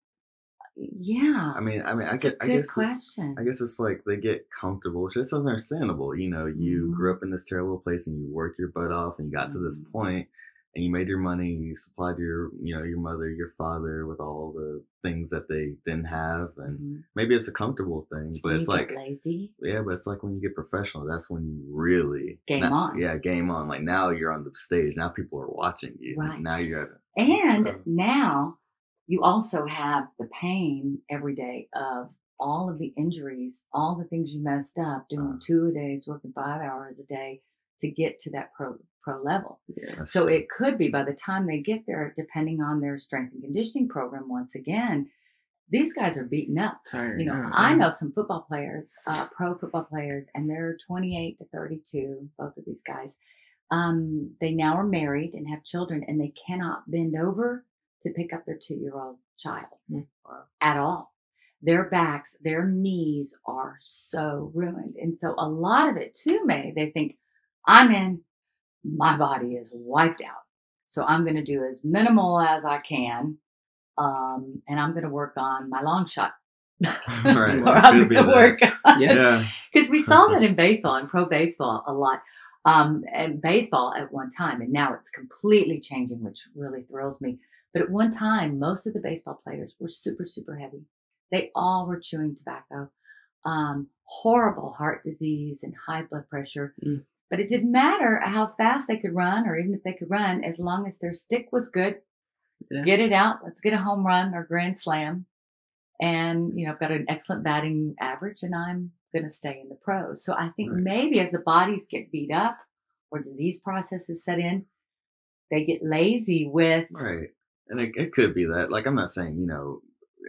B: yeah.
D: I mean, I mean, I get, I guess, it's,
B: question.
D: I guess it's like they get comfortable, which is understandable. You know, you
B: Mhm.
D: grew up in this terrible place and you worked your butt off and you got to this
B: Mhm.
D: point and you made your money, you supplied your, you know, your mother, your father with all the things that they didn't have. And
B: Mhm.
D: maybe it's a comfortable thing, but
B: And
D: it's
B: you
D: like,
B: lazy.
D: yeah, but it's like when you get professional, that's when you really
B: Game
D: now-
B: on.
D: Yeah, game on. Like now you're on the stage. Now people are watching you.
B: Right.
D: Now you're at
B: And
D: So-
B: now you also have the pain every day of all of the injuries, all the things you messed up doing
D: Uh.
B: two a days, working five hours a day to get to that pro pro level.
A: Yeah.
B: So it could be by the time they get there, depending on their strength and conditioning program, once again, these guys are beaten up.
A: Tired.
B: You know,
A: out,
B: I
A: yeah.
B: know some football players, uh, pro football players, and they're 28 to 32, both of these guys. Um, they now are married and have children, and they cannot bend over to pick up their two year old child
A: Hmm.
D: Wow.
B: at all. Their backs, their knees are so ruined. And so a lot of it too, May, they think, I'm in, my body is wiped out. So I'm going to do as minimal as I can. Um, and I'm going to work on my long shot.
D: Right.
B: or I'm going to work on
A: Yeah.
D: yeah.
B: because we saw that in baseball and pro baseball a lot. Um, and baseball at one time, and now it's completely changing, which really thrills me. But at one time, most of the baseball players were super, super heavy. They all were chewing tobacco. um, horrible heart disease and high blood pressure.
A: Mm.
B: But it didn't matter how fast they could run, or even if they could run, as long as their stick was good.
A: Yeah.
B: Get it out. Let's get a home run or grand slam. And, you know, I've got an excellent batting average and I'm going to stay in the pros. So I think
D: Right.
B: maybe as the bodies get beat up or disease processes set in, they get lazy with
D: Right. And it, it could be that. Like, I'm not saying, you know,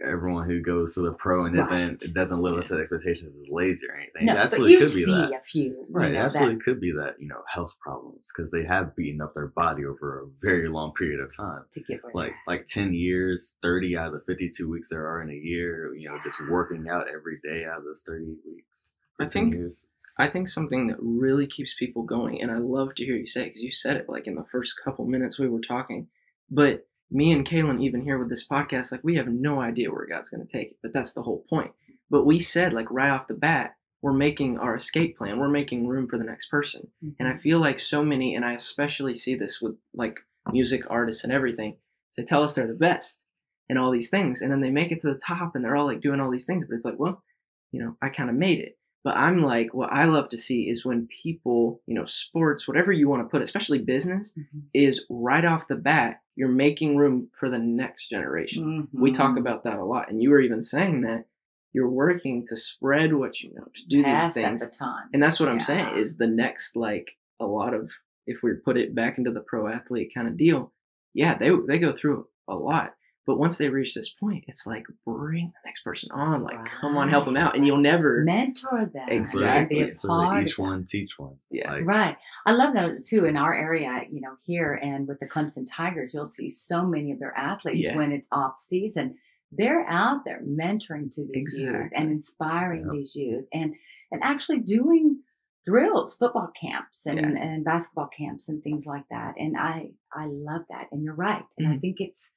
D: everyone who goes to the pro and isn't
B: Right.
D: doesn't live up to the expectations is lazy or anything.
B: no,
D: it
B: but
D: absolutely
B: you
D: could be
B: see
D: that.
B: a few,
D: Right,
B: know,
D: absolutely
B: that
D: could be that, you know, health problems because they have beaten up their body over a very long period of time.
B: to get rid
D: Like
B: of.
D: like ten years, thirty out of the fifty two weeks there are in a year, you know, just working out every day out of those thirty weeks.
A: I think-
D: years.
A: I think something that really keeps people going, and I love to hear you say because you said it like in the first couple minutes we were talking. But me and Kaylin, even here with this podcast, like we have no idea where God's going to take it, but that's the whole point. But we said, like right off the bat, we're making our escape plan, we're making room for the next person. And I mm-hmm. feel like so many, and I especially see this with like music artists and everything, they tell us they're the best and all these things. And then they make it to the top and they're all like doing all these things. But it's like, well, you know, I kind of made it. But I'm like, what I love to see is when people, you know, sports, whatever you want to put, especially business,
B: Mhm.
A: is right off the bat, you're making room for the next generation. We talk
B: Mhm.
A: about that a lot. And you were even saying that you're working to spread what you know, to do
B: Pass
A: these things
B: that
A: and that's what I'm saying is the next like a lot of if we put it back into the pro athlete kind of deal, yeah, they they go through a lot. But once they reach this point, it's like bring the next person on, like come on, help them out, and you'll never.
B: mentor them.
A: Exactly.
B: And be
D: that,
B: a
D: so
B: part
D: that each one teach one.
A: Yeah.
D: Like,
B: Right. I love that too in our area, you know, here and with the Clemson Tigers, you'll see so many of their athletes
A: Yeah.
B: when it's off season. They're out there mentoring to these youth and inspiring
D: Yep.
B: these youth and and actually doing drills, football camps and,
A: Yeah.
B: and basketball camps and things like that. And I I love that. And you're right. And I
A: Mhm.
B: think it's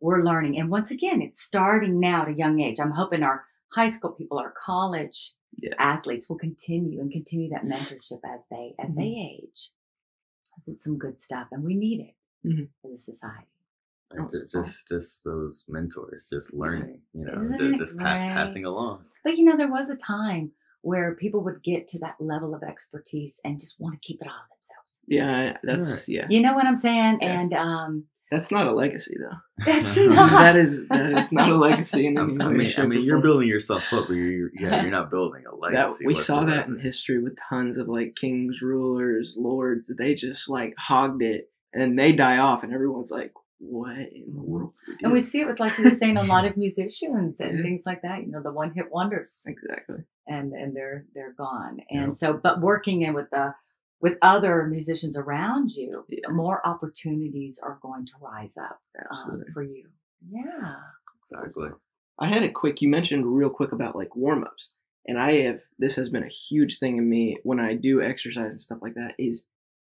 B: we're learning. And once again, it's starting now at a young age. I'm hoping our high school people, our college
A: Yeah.
B: athletes will continue and continue that mentorship as they as they
A: Mm-hmm.
B: age. This is some good stuff, and we need it
A: Mhm.
B: as a society.
D: like, ju- just just those mentors, just learning, you know,
B: Isn't
D: ju- just pa-
B: great?
D: passing along.
B: But you know, there was a time where people would get to that level of expertise and just want to keep it all themselves.
A: Yeah, that's yeah.
B: You know what I'm saying?
A: Yeah.
B: And um,
A: That's not a legacy though.
B: that's
D: that
B: not.
A: that is that is not a legacy in
D: I,
A: any
D: I
A: way,
D: mean,
A: shape,
D: I mean, you're
A: form.
D: building yourself up, but you're yeah, you're not building a
A: that
D: legacy.
A: we saw that in history with tons of like kings, rulers, lords. They just like hogged it, and they die off, and everyone's like, "What in the world?"
B: and we see it with, like you were saying, a lot of musicians and
A: Yeah.
B: things like that. You know, the one hit wonders.
A: exactly.
B: and and they're they're gone
D: Yeah.
B: and so but working in with the with other musicians around you
A: Yeah.
B: more opportunities are going to rise up um, for you yeah
D: exactly.
A: I had a quick. You mentioned real quick about like warm ups, and I have this has been a huge thing in me when I do exercise and stuff like that. Is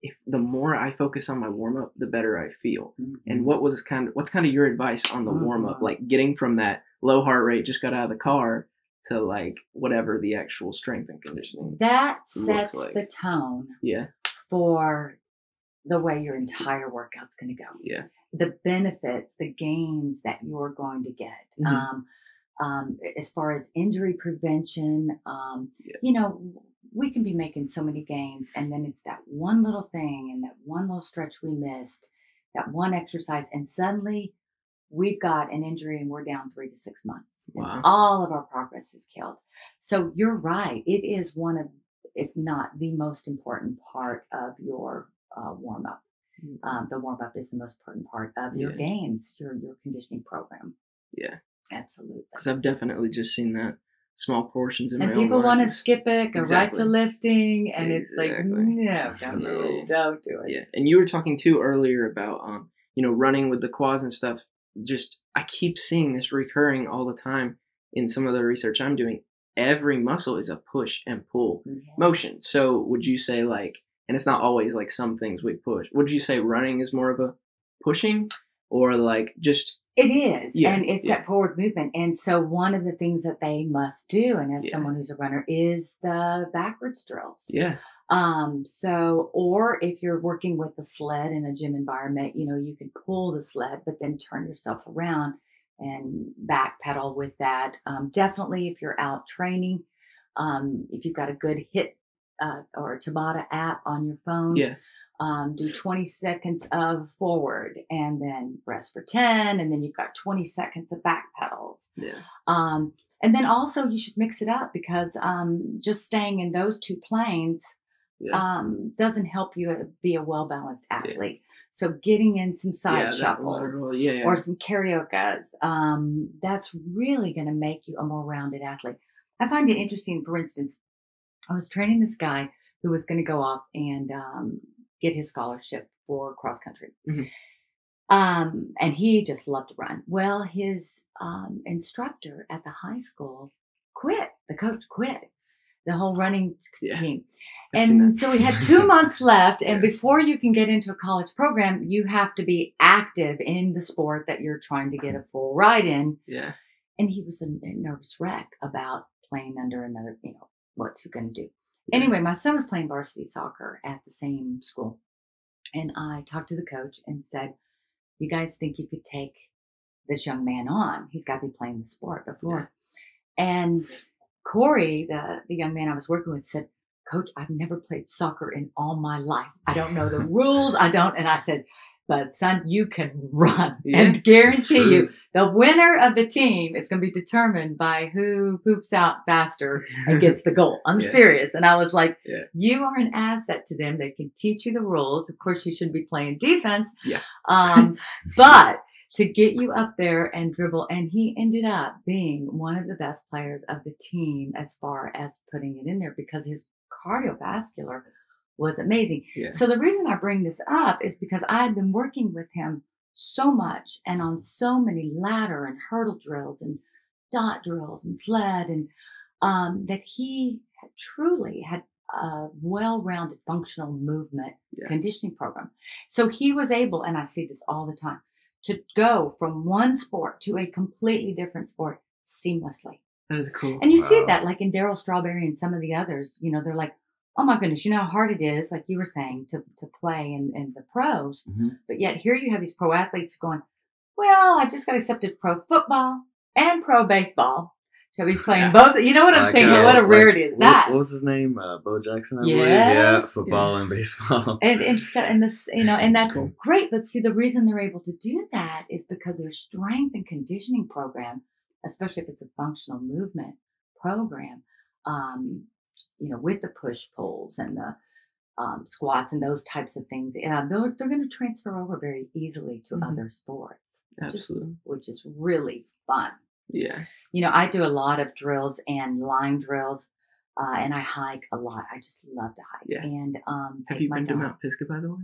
A: if the more I focus on my warm up, the better I feel. And what was kind of what's kind of your advice on the warm up,
B: Mhm.
A: like getting from that low heart rate, just got out of the car, to like whatever the actual strength and conditioning.
B: that sets
A: like.
B: the tone
A: Yeah,
B: for the way your entire workout's going to go
A: yeah,
B: the benefits the gains that you're going to get
A: Mhm.
B: um, um, as far as injury prevention um,
A: Yeah.
B: you know we can be making so many gains and then it's that one little thing and that one little stretch we missed that one exercise and suddenly we've got an injury and we're down three to six months
A: Wow.
B: all of our progress is killed so you're right it is one of if not the most important part of your uh, warm up um, the warm up is the most important part of your
A: Yeah.
B: gains, your your conditioning program.
A: yeah.
B: Absolutely.
A: Because I've definitely just seen that small portions in
B: And people want to skip it, go
A: Exactly.
B: right to lifting, and it's like,
A: Exactly.
B: no, don't, do
A: No.
B: it, don't do it.
A: Yeah, and you were talking too earlier about um, you know, running with the quads and stuff. Just I keep seeing this recurring all the time in some of the research I'm doing. Every muscle is a push and pull
B: Yeah.
A: motion. So would you say like, and it's not always like some things we push. Would you say running is more of a pushing, or like just
B: It is,
A: Yeah,
B: and it's
A: yeah.
B: that forward movement. And so, one of the things that they must do, and as
A: Yeah.
B: someone who's a runner, is the backwards drills.
A: yeah,
B: Um, so, or if you're working with a sled in a gym environment, you know, you can pull the sled, but then turn yourself around and back pedal with that. Um, definitely, if you're out training, Um, if you've got a good HIIT uh, or Tabata app on your phone,
A: Yeah.
B: um, do 20 seconds of forward and then rest for 10, and then you've got 20 seconds of back pedals.
A: Yeah.
B: Um, and then also you should mix it up because um, just staying in those two planes
A: Yeah.
B: um, doesn't help you be a well balanced athlete. So getting in some side
A: yeah,
B: shuffles
A: lateral- yeah, yeah.
B: or some carioca's, um, that's really going to make you a more rounded athlete. I find it interesting. For instance, I was training this guy who was going to go off and um, get his scholarship for cross country.
A: Mhm.
B: Um, and he just loved to run. Well, his um, instructor at the high school quit. The coach quit the whole running
A: Yeah.
B: team.
A: I've
B: And so we had two months left. And
A: Yeah.
B: before you can get into a college program, you have to be active in the sport that you're trying to get a full ride in.
A: yeah.
B: And he was a, nervous wreck about playing under another, you know, what's he going to do?
A: Yeah.
B: Anyway, my son was playing varsity soccer at the same school. And I talked to the coach and said, You guys think you could take this young man on? He's got to be playing the sport before. And Corey, the, the young man I was working with, said, Coach, I've never played soccer in all my life. I don't know the rules. I don't. And I said, But son, you can run.
A: Yeah,
B: and guarantee you, the winner of the team is going to be determined by who poops out faster and gets the goal. I'm
A: Yeah.
B: serious. And I was like,
A: Yeah.
B: you are an asset to them. They can teach you the rules. Of course, you shouldn't be playing defense.
A: Yeah.
B: Um, but to get you up there and dribble, and he ended up being one of the best players of the team as far as putting it in there because his cardiovascular was amazing.
A: Yeah.
B: So the reason I bring this up is because I had been working with him so much and on so many ladder and hurdle drills and dot drills and sled and um, that he truly had a well-rounded functional movement
A: Yeah.
B: conditioning program. So he was able, and I see this all the time, to go from one sport to a completely different sport seamlessly.
A: That is cool.
B: And you see that like in Darryl Strawberry and some of the others, you know, they're like, oh my goodness, you know how hard it is, like you were saying, to, to play in, in the pros.
D: Mhm.
B: But yet here you have these pro athletes going, well, I just got accepted pro football and pro baseball. Shall be playing
A: Yeah.
B: both. You know what I'm
D: Like,
B: saying?
D: uh,
B: what a
D: like,
B: rarity is that?
D: What was his name? Uh, Bo Jackson, I believe. Yeah,
B: Yes.
D: football and baseball.
B: and and so and this you know and
A: That's cool.
B: great but see the reason they're able to do that is because their strength and conditioning program especially if it's a functional movement program um you know with the push pulls and the um, squats and those types of things uh, they're, they're going to transfer over very easily to
A: Mhm.
B: other sports which is,
A: Absolutely.
B: which is really fun
A: Yeah.
B: you know i do a lot of drills and line drills uh, and i hike a lot i just love to hike
A: Yeah.
B: and um
A: Have you been to Mount Pisgah, by the way?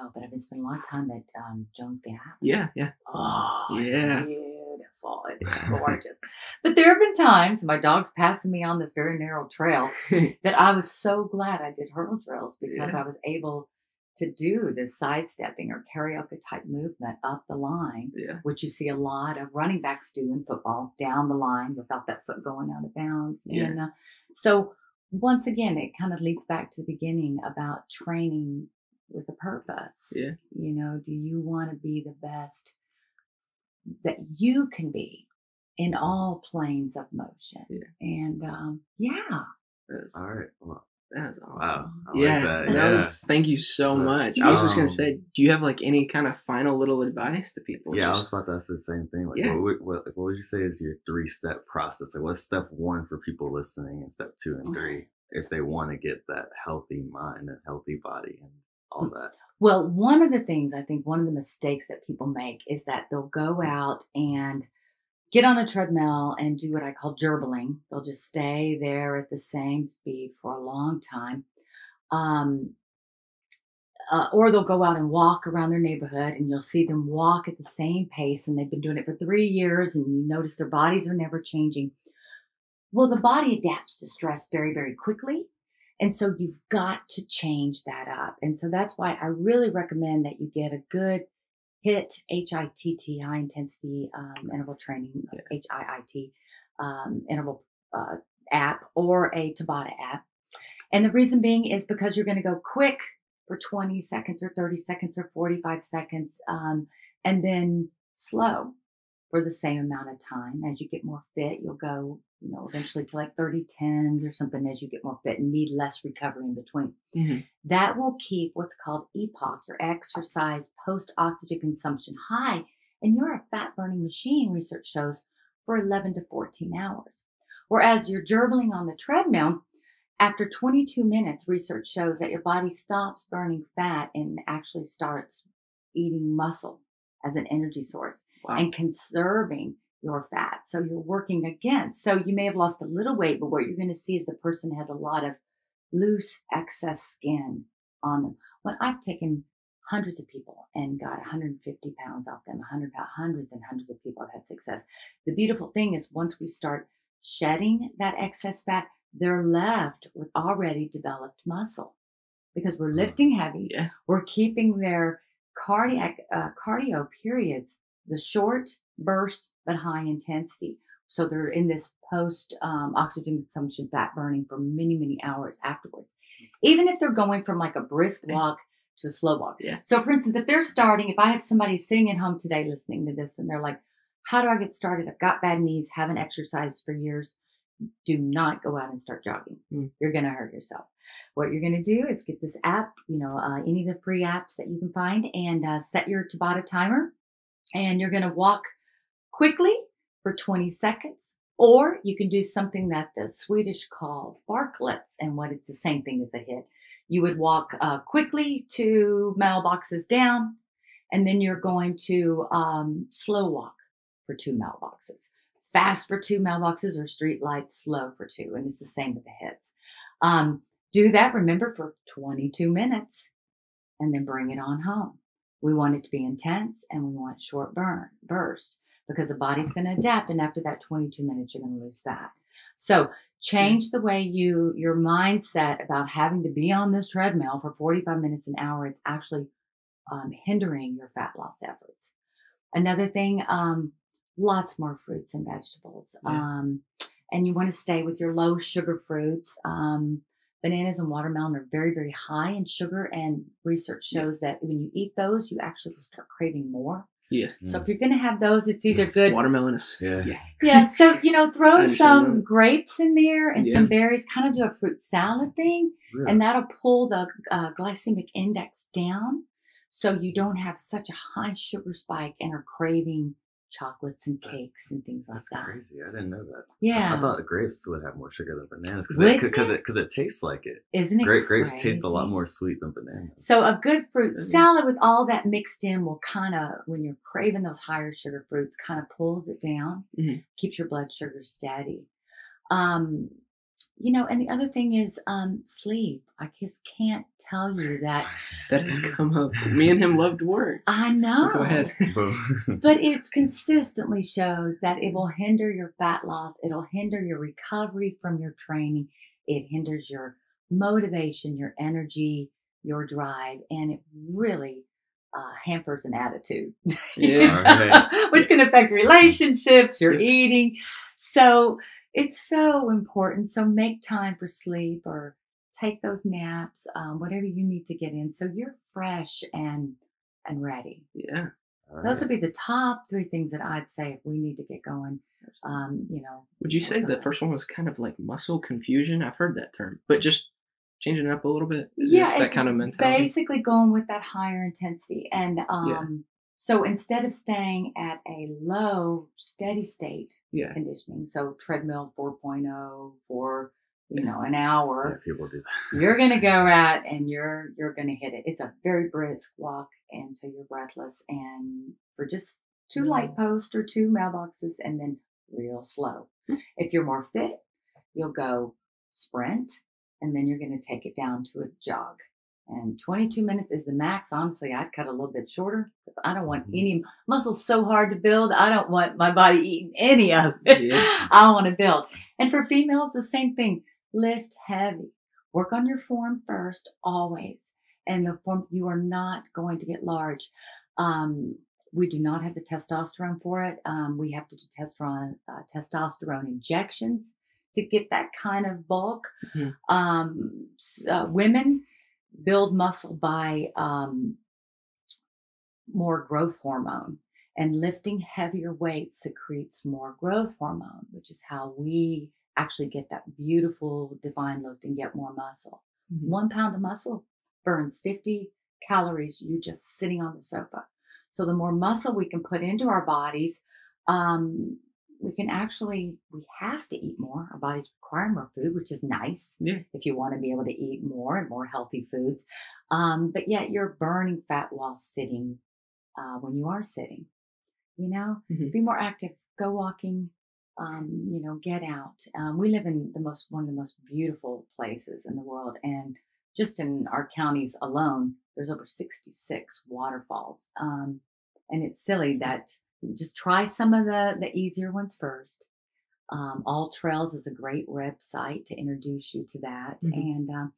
B: no, but I've been spending a lot of time at um, Jones Gap.
A: Yeah. Yeah.
B: Oh,
A: Yeah.
B: beautiful. It's gorgeous. but there have been times my dog's passing me on this very narrow trail that I was so glad I did hurdle drills because
A: Yeah.
B: I was able to do this sidestepping or carioca type movement up the line,
A: yeah.
B: which you see a lot of running backs do in football, down the line without that foot going out of bounds.
A: Yeah.
B: And uh, so, once again, it kind of leads back to the beginning about training with a purpose.
A: Yeah.
B: You know, do you want to be the best that you can be in all planes of motion?
A: Yeah.
B: And um, yeah.
A: That's,
D: All right. Well,
A: that's awesome.
D: wow. I
A: yeah,
D: like that. Yeah.
A: was. Thank you so,
D: So,
A: much. I was just gonna
D: um,
A: say, do you have like any kind of final little advice to people?
D: Yeah, I was about to ask the same thing. Like,
A: Yeah.
D: what, would, what, like, what would you say is your three step process? Like, what's step one for people listening, and step two and three if they want to get that healthy mind and healthy body and all that?
B: Well, one of the things I think one of the mistakes that people make is that they'll go out and get on a treadmill and do what I call gerbling. They'll just stay there at the same speed for a long time. Um, uh, or they'll go out and walk around their neighborhood and you'll see them walk at the same pace and they've been doing it for three years and you notice their bodies are never changing. Well, the body adapts to stress very, very quickly. And so you've got to change that up. And so that's why I really recommend that you get a good HIT, H I T T, high intensity um, interval training. H I I T, um, interval uh, app or a Tabata app. And the reason being is because you're going to go quick for 20 seconds or 30 seconds or 45 seconds um, and then slow for the same amount of time. As you get more fit, you'll go, you know, eventually to like 30 tens or something as you get more fit and need less recovery in between.
A: Mhm.
B: That will keep what's called EPOC, your exercise post oxygen consumption high. And you're a fat burning machine, research shows, for 11 to 14 hours. Whereas you're gerbling on the treadmill, after 22 minutes, research shows that your body stops burning fat and actually starts eating muscle as an energy source
A: Wow.
B: and conserving your fat. So you're working against. So you may have lost a little weight, but what you're going to see is the person has a lot of loose excess skin on them. When I've taken hundreds of people and got 150 pounds off them, 100 pounds, hundreds and hundreds of people have had success. The beautiful thing is once we start shedding that excess fat, they're left with already developed muscle because we're lifting heavy.
A: Yeah.
B: We're keeping their cardiac uh, cardio periods the short burst but high intensity. So they're in this post um, oxygen consumption fat burning for many many hours afterwards. Even if they're going from like a brisk walk to a slow walk.
A: Yeah.
B: So for instance, if they're starting, if I have somebody sitting at home today listening to this and they're like, "How do I get started? I've got bad knees, haven't exercised for years." Do not go out and start jogging.
A: Mm.
B: You're going to hurt yourself. What you're going to do is get this app, you know, uh, any of the free apps that you can find, and uh, set your Tabata timer. And you're going to walk quickly for 20 seconds. Or you can do something that the Swedish call fartleks, and what it's the same thing as a HIIT. You would walk uh, quickly two mailboxes down, and then you're going to um, slow walk for two mailboxes. Fast for two mailboxes or street lights, slow for two. And it's the same with the HIITs. Um, do that, remember, for 22 minutes and then bring it on home. We want it to be intense and we want short burn burst because the body's going to adapt. And after that 22 minutes, you're going to lose fat. So change the way you, your mindset about having to be on this treadmill for 45 minutes an hour. It's actually um, hindering your fat loss efforts. Another thing, um, lots more fruits and vegetables.
A: Yeah.
B: Um, and you want to stay with your low sugar fruits. Um, bananas and watermelon are very, very high in sugar, and research
A: Yeah.
B: shows that when you eat those, you actually will start craving more.
A: Yes.
B: So if you're going to have those, it's either
D: Yes,
B: good.
A: Watermelon is.
D: Yeah.
A: Yeah.
B: Yeah, so you know, throw some
A: that.
B: grapes in there and
A: Yeah.
B: some berries. Kind of do a fruit salad thing,
D: Really?
B: and that'll pull the uh, glycemic index down, so you don't have such a high sugar spike and are craving chocolates and cakes and things like
D: That's
B: that.
D: crazy. I didn't know that.
B: Yeah,
D: I, I thought grapes would have more sugar than bananas because
B: Would
D: it because it because it tastes like it.
B: isn't it?
D: Grape grapes taste a lot more sweet than bananas.
B: So a good fruit salad with all that mixed in will kind of, when you're craving those higher sugar fruits, kind of pulls it down,
A: Mhm.
B: keeps your blood sugar steady. Um, you know, and the other thing is um, sleep. I just can't tell you that.
A: That has come up. Me and him love to work.
B: I know.
A: Go ahead.
B: But it consistently shows that it will hinder your fat loss. It'll hinder your recovery from your training. It hinders your motivation, your energy, your drive, and it really uh, hampers an attitude,
A: Yeah.
D: Alright.
B: which can affect relationships, your eating. So it's so important. So make time for sleep or take those naps, um, whatever you need to get in, so you're fresh and and ready.
A: Yeah.
D: All
B: Those
D: right.
B: would be the top three things that I'd say if we need to get going. Um, you know,
A: Would you say the first one was kind of like muscle confusion? I've heard that term, but just changing it up a little bit. Is
B: Yeah,
A: that
B: it's
A: kind of mentality?
B: basically going with that higher intensity. And um, so instead of staying at a low, steady state
A: Yeah.
B: conditioning, so treadmill 4.0 for you
A: Yeah.
B: know an
D: Yeah,
B: hour,
D: people do that.
B: you're gonna go out and you're you're gonna hit it. It's a very brisk walk until you're breathless, and for just two
A: Mm.
B: light posts or two mailboxes, and then real slow.
A: Mm.
B: If you're more fit, you'll go sprint, and then you're gonna take it down to a jog. And 22 minutes is the max. Honestly, I'd cut a little bit shorter because I don't want
D: Mhm.
B: any muscles so hard to build. I don't want my body eating any of it.
A: Yeah.
B: I want to build. And for females, the same thing. Lift heavy. Work on your form first, always. And the form, you are not going to get large. Um, we do not have the testosterone for it. Um, we have to do testosterone, uh, testosterone injections to get that kind of bulk.
A: Mhm.
B: Um, uh, women build muscle by um, more growth hormone. And lifting heavier weights secretes more growth hormone, which is how we actually get that beautiful divine look and get more muscle.
A: Mhm.
B: One pound of muscle burns 50 calories you just sitting on the sofa. So the more muscle we can put into our bodies, um, we can actually we have to eat more. Our bodies require more food, which is nice
A: Yeah.
B: if you want to be able to eat more and more healthy foods. Um, but yet you're burning fat while sitting uh, when you are sitting. You know,
A: Mhm.
B: be more active. Go walking. Um, you know, get out. Um, we live in the most one of the most beautiful places in the world, and just in our counties alone, there's over 66 waterfalls. Um, and it's silly that just try some of the the easier ones first. Um, All Trails is a great website to introduce you to that,
A: Mhm.
B: and um,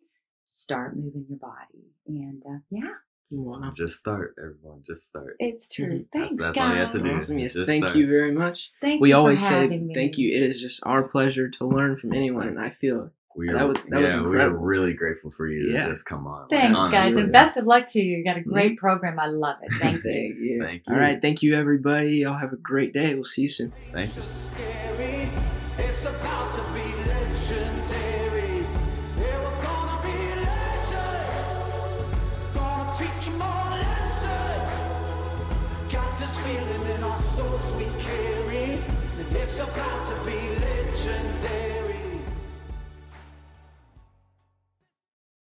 B: start moving your body. And uh, yeah,
A: Wow.
D: Just start, everyone. Just start.
B: it's true.
A: Mhm.
B: Thanks,
D: That's- that's all you have
B: guys.
D: to do.
A: Awesome. Yes, thank
D: start.
A: you very much.
B: Thank
A: we
B: you
A: always
B: for
A: say
B: me.
A: thank you. It is just our pleasure to learn from anyone, and I feel
D: We
A: That was- that was
D: yeah, we are really grateful for you
A: Yeah.
D: to just come on.
B: Thanks,
D: honestly.
B: guys, and best of luck to you. You got a great
A: Yeah.
B: program. I love it. Thank you.
A: Thank you.
D: Thank you.
A: All right, thank you, everybody. Y'all have a great day. We'll see you soon.
D: Thank you.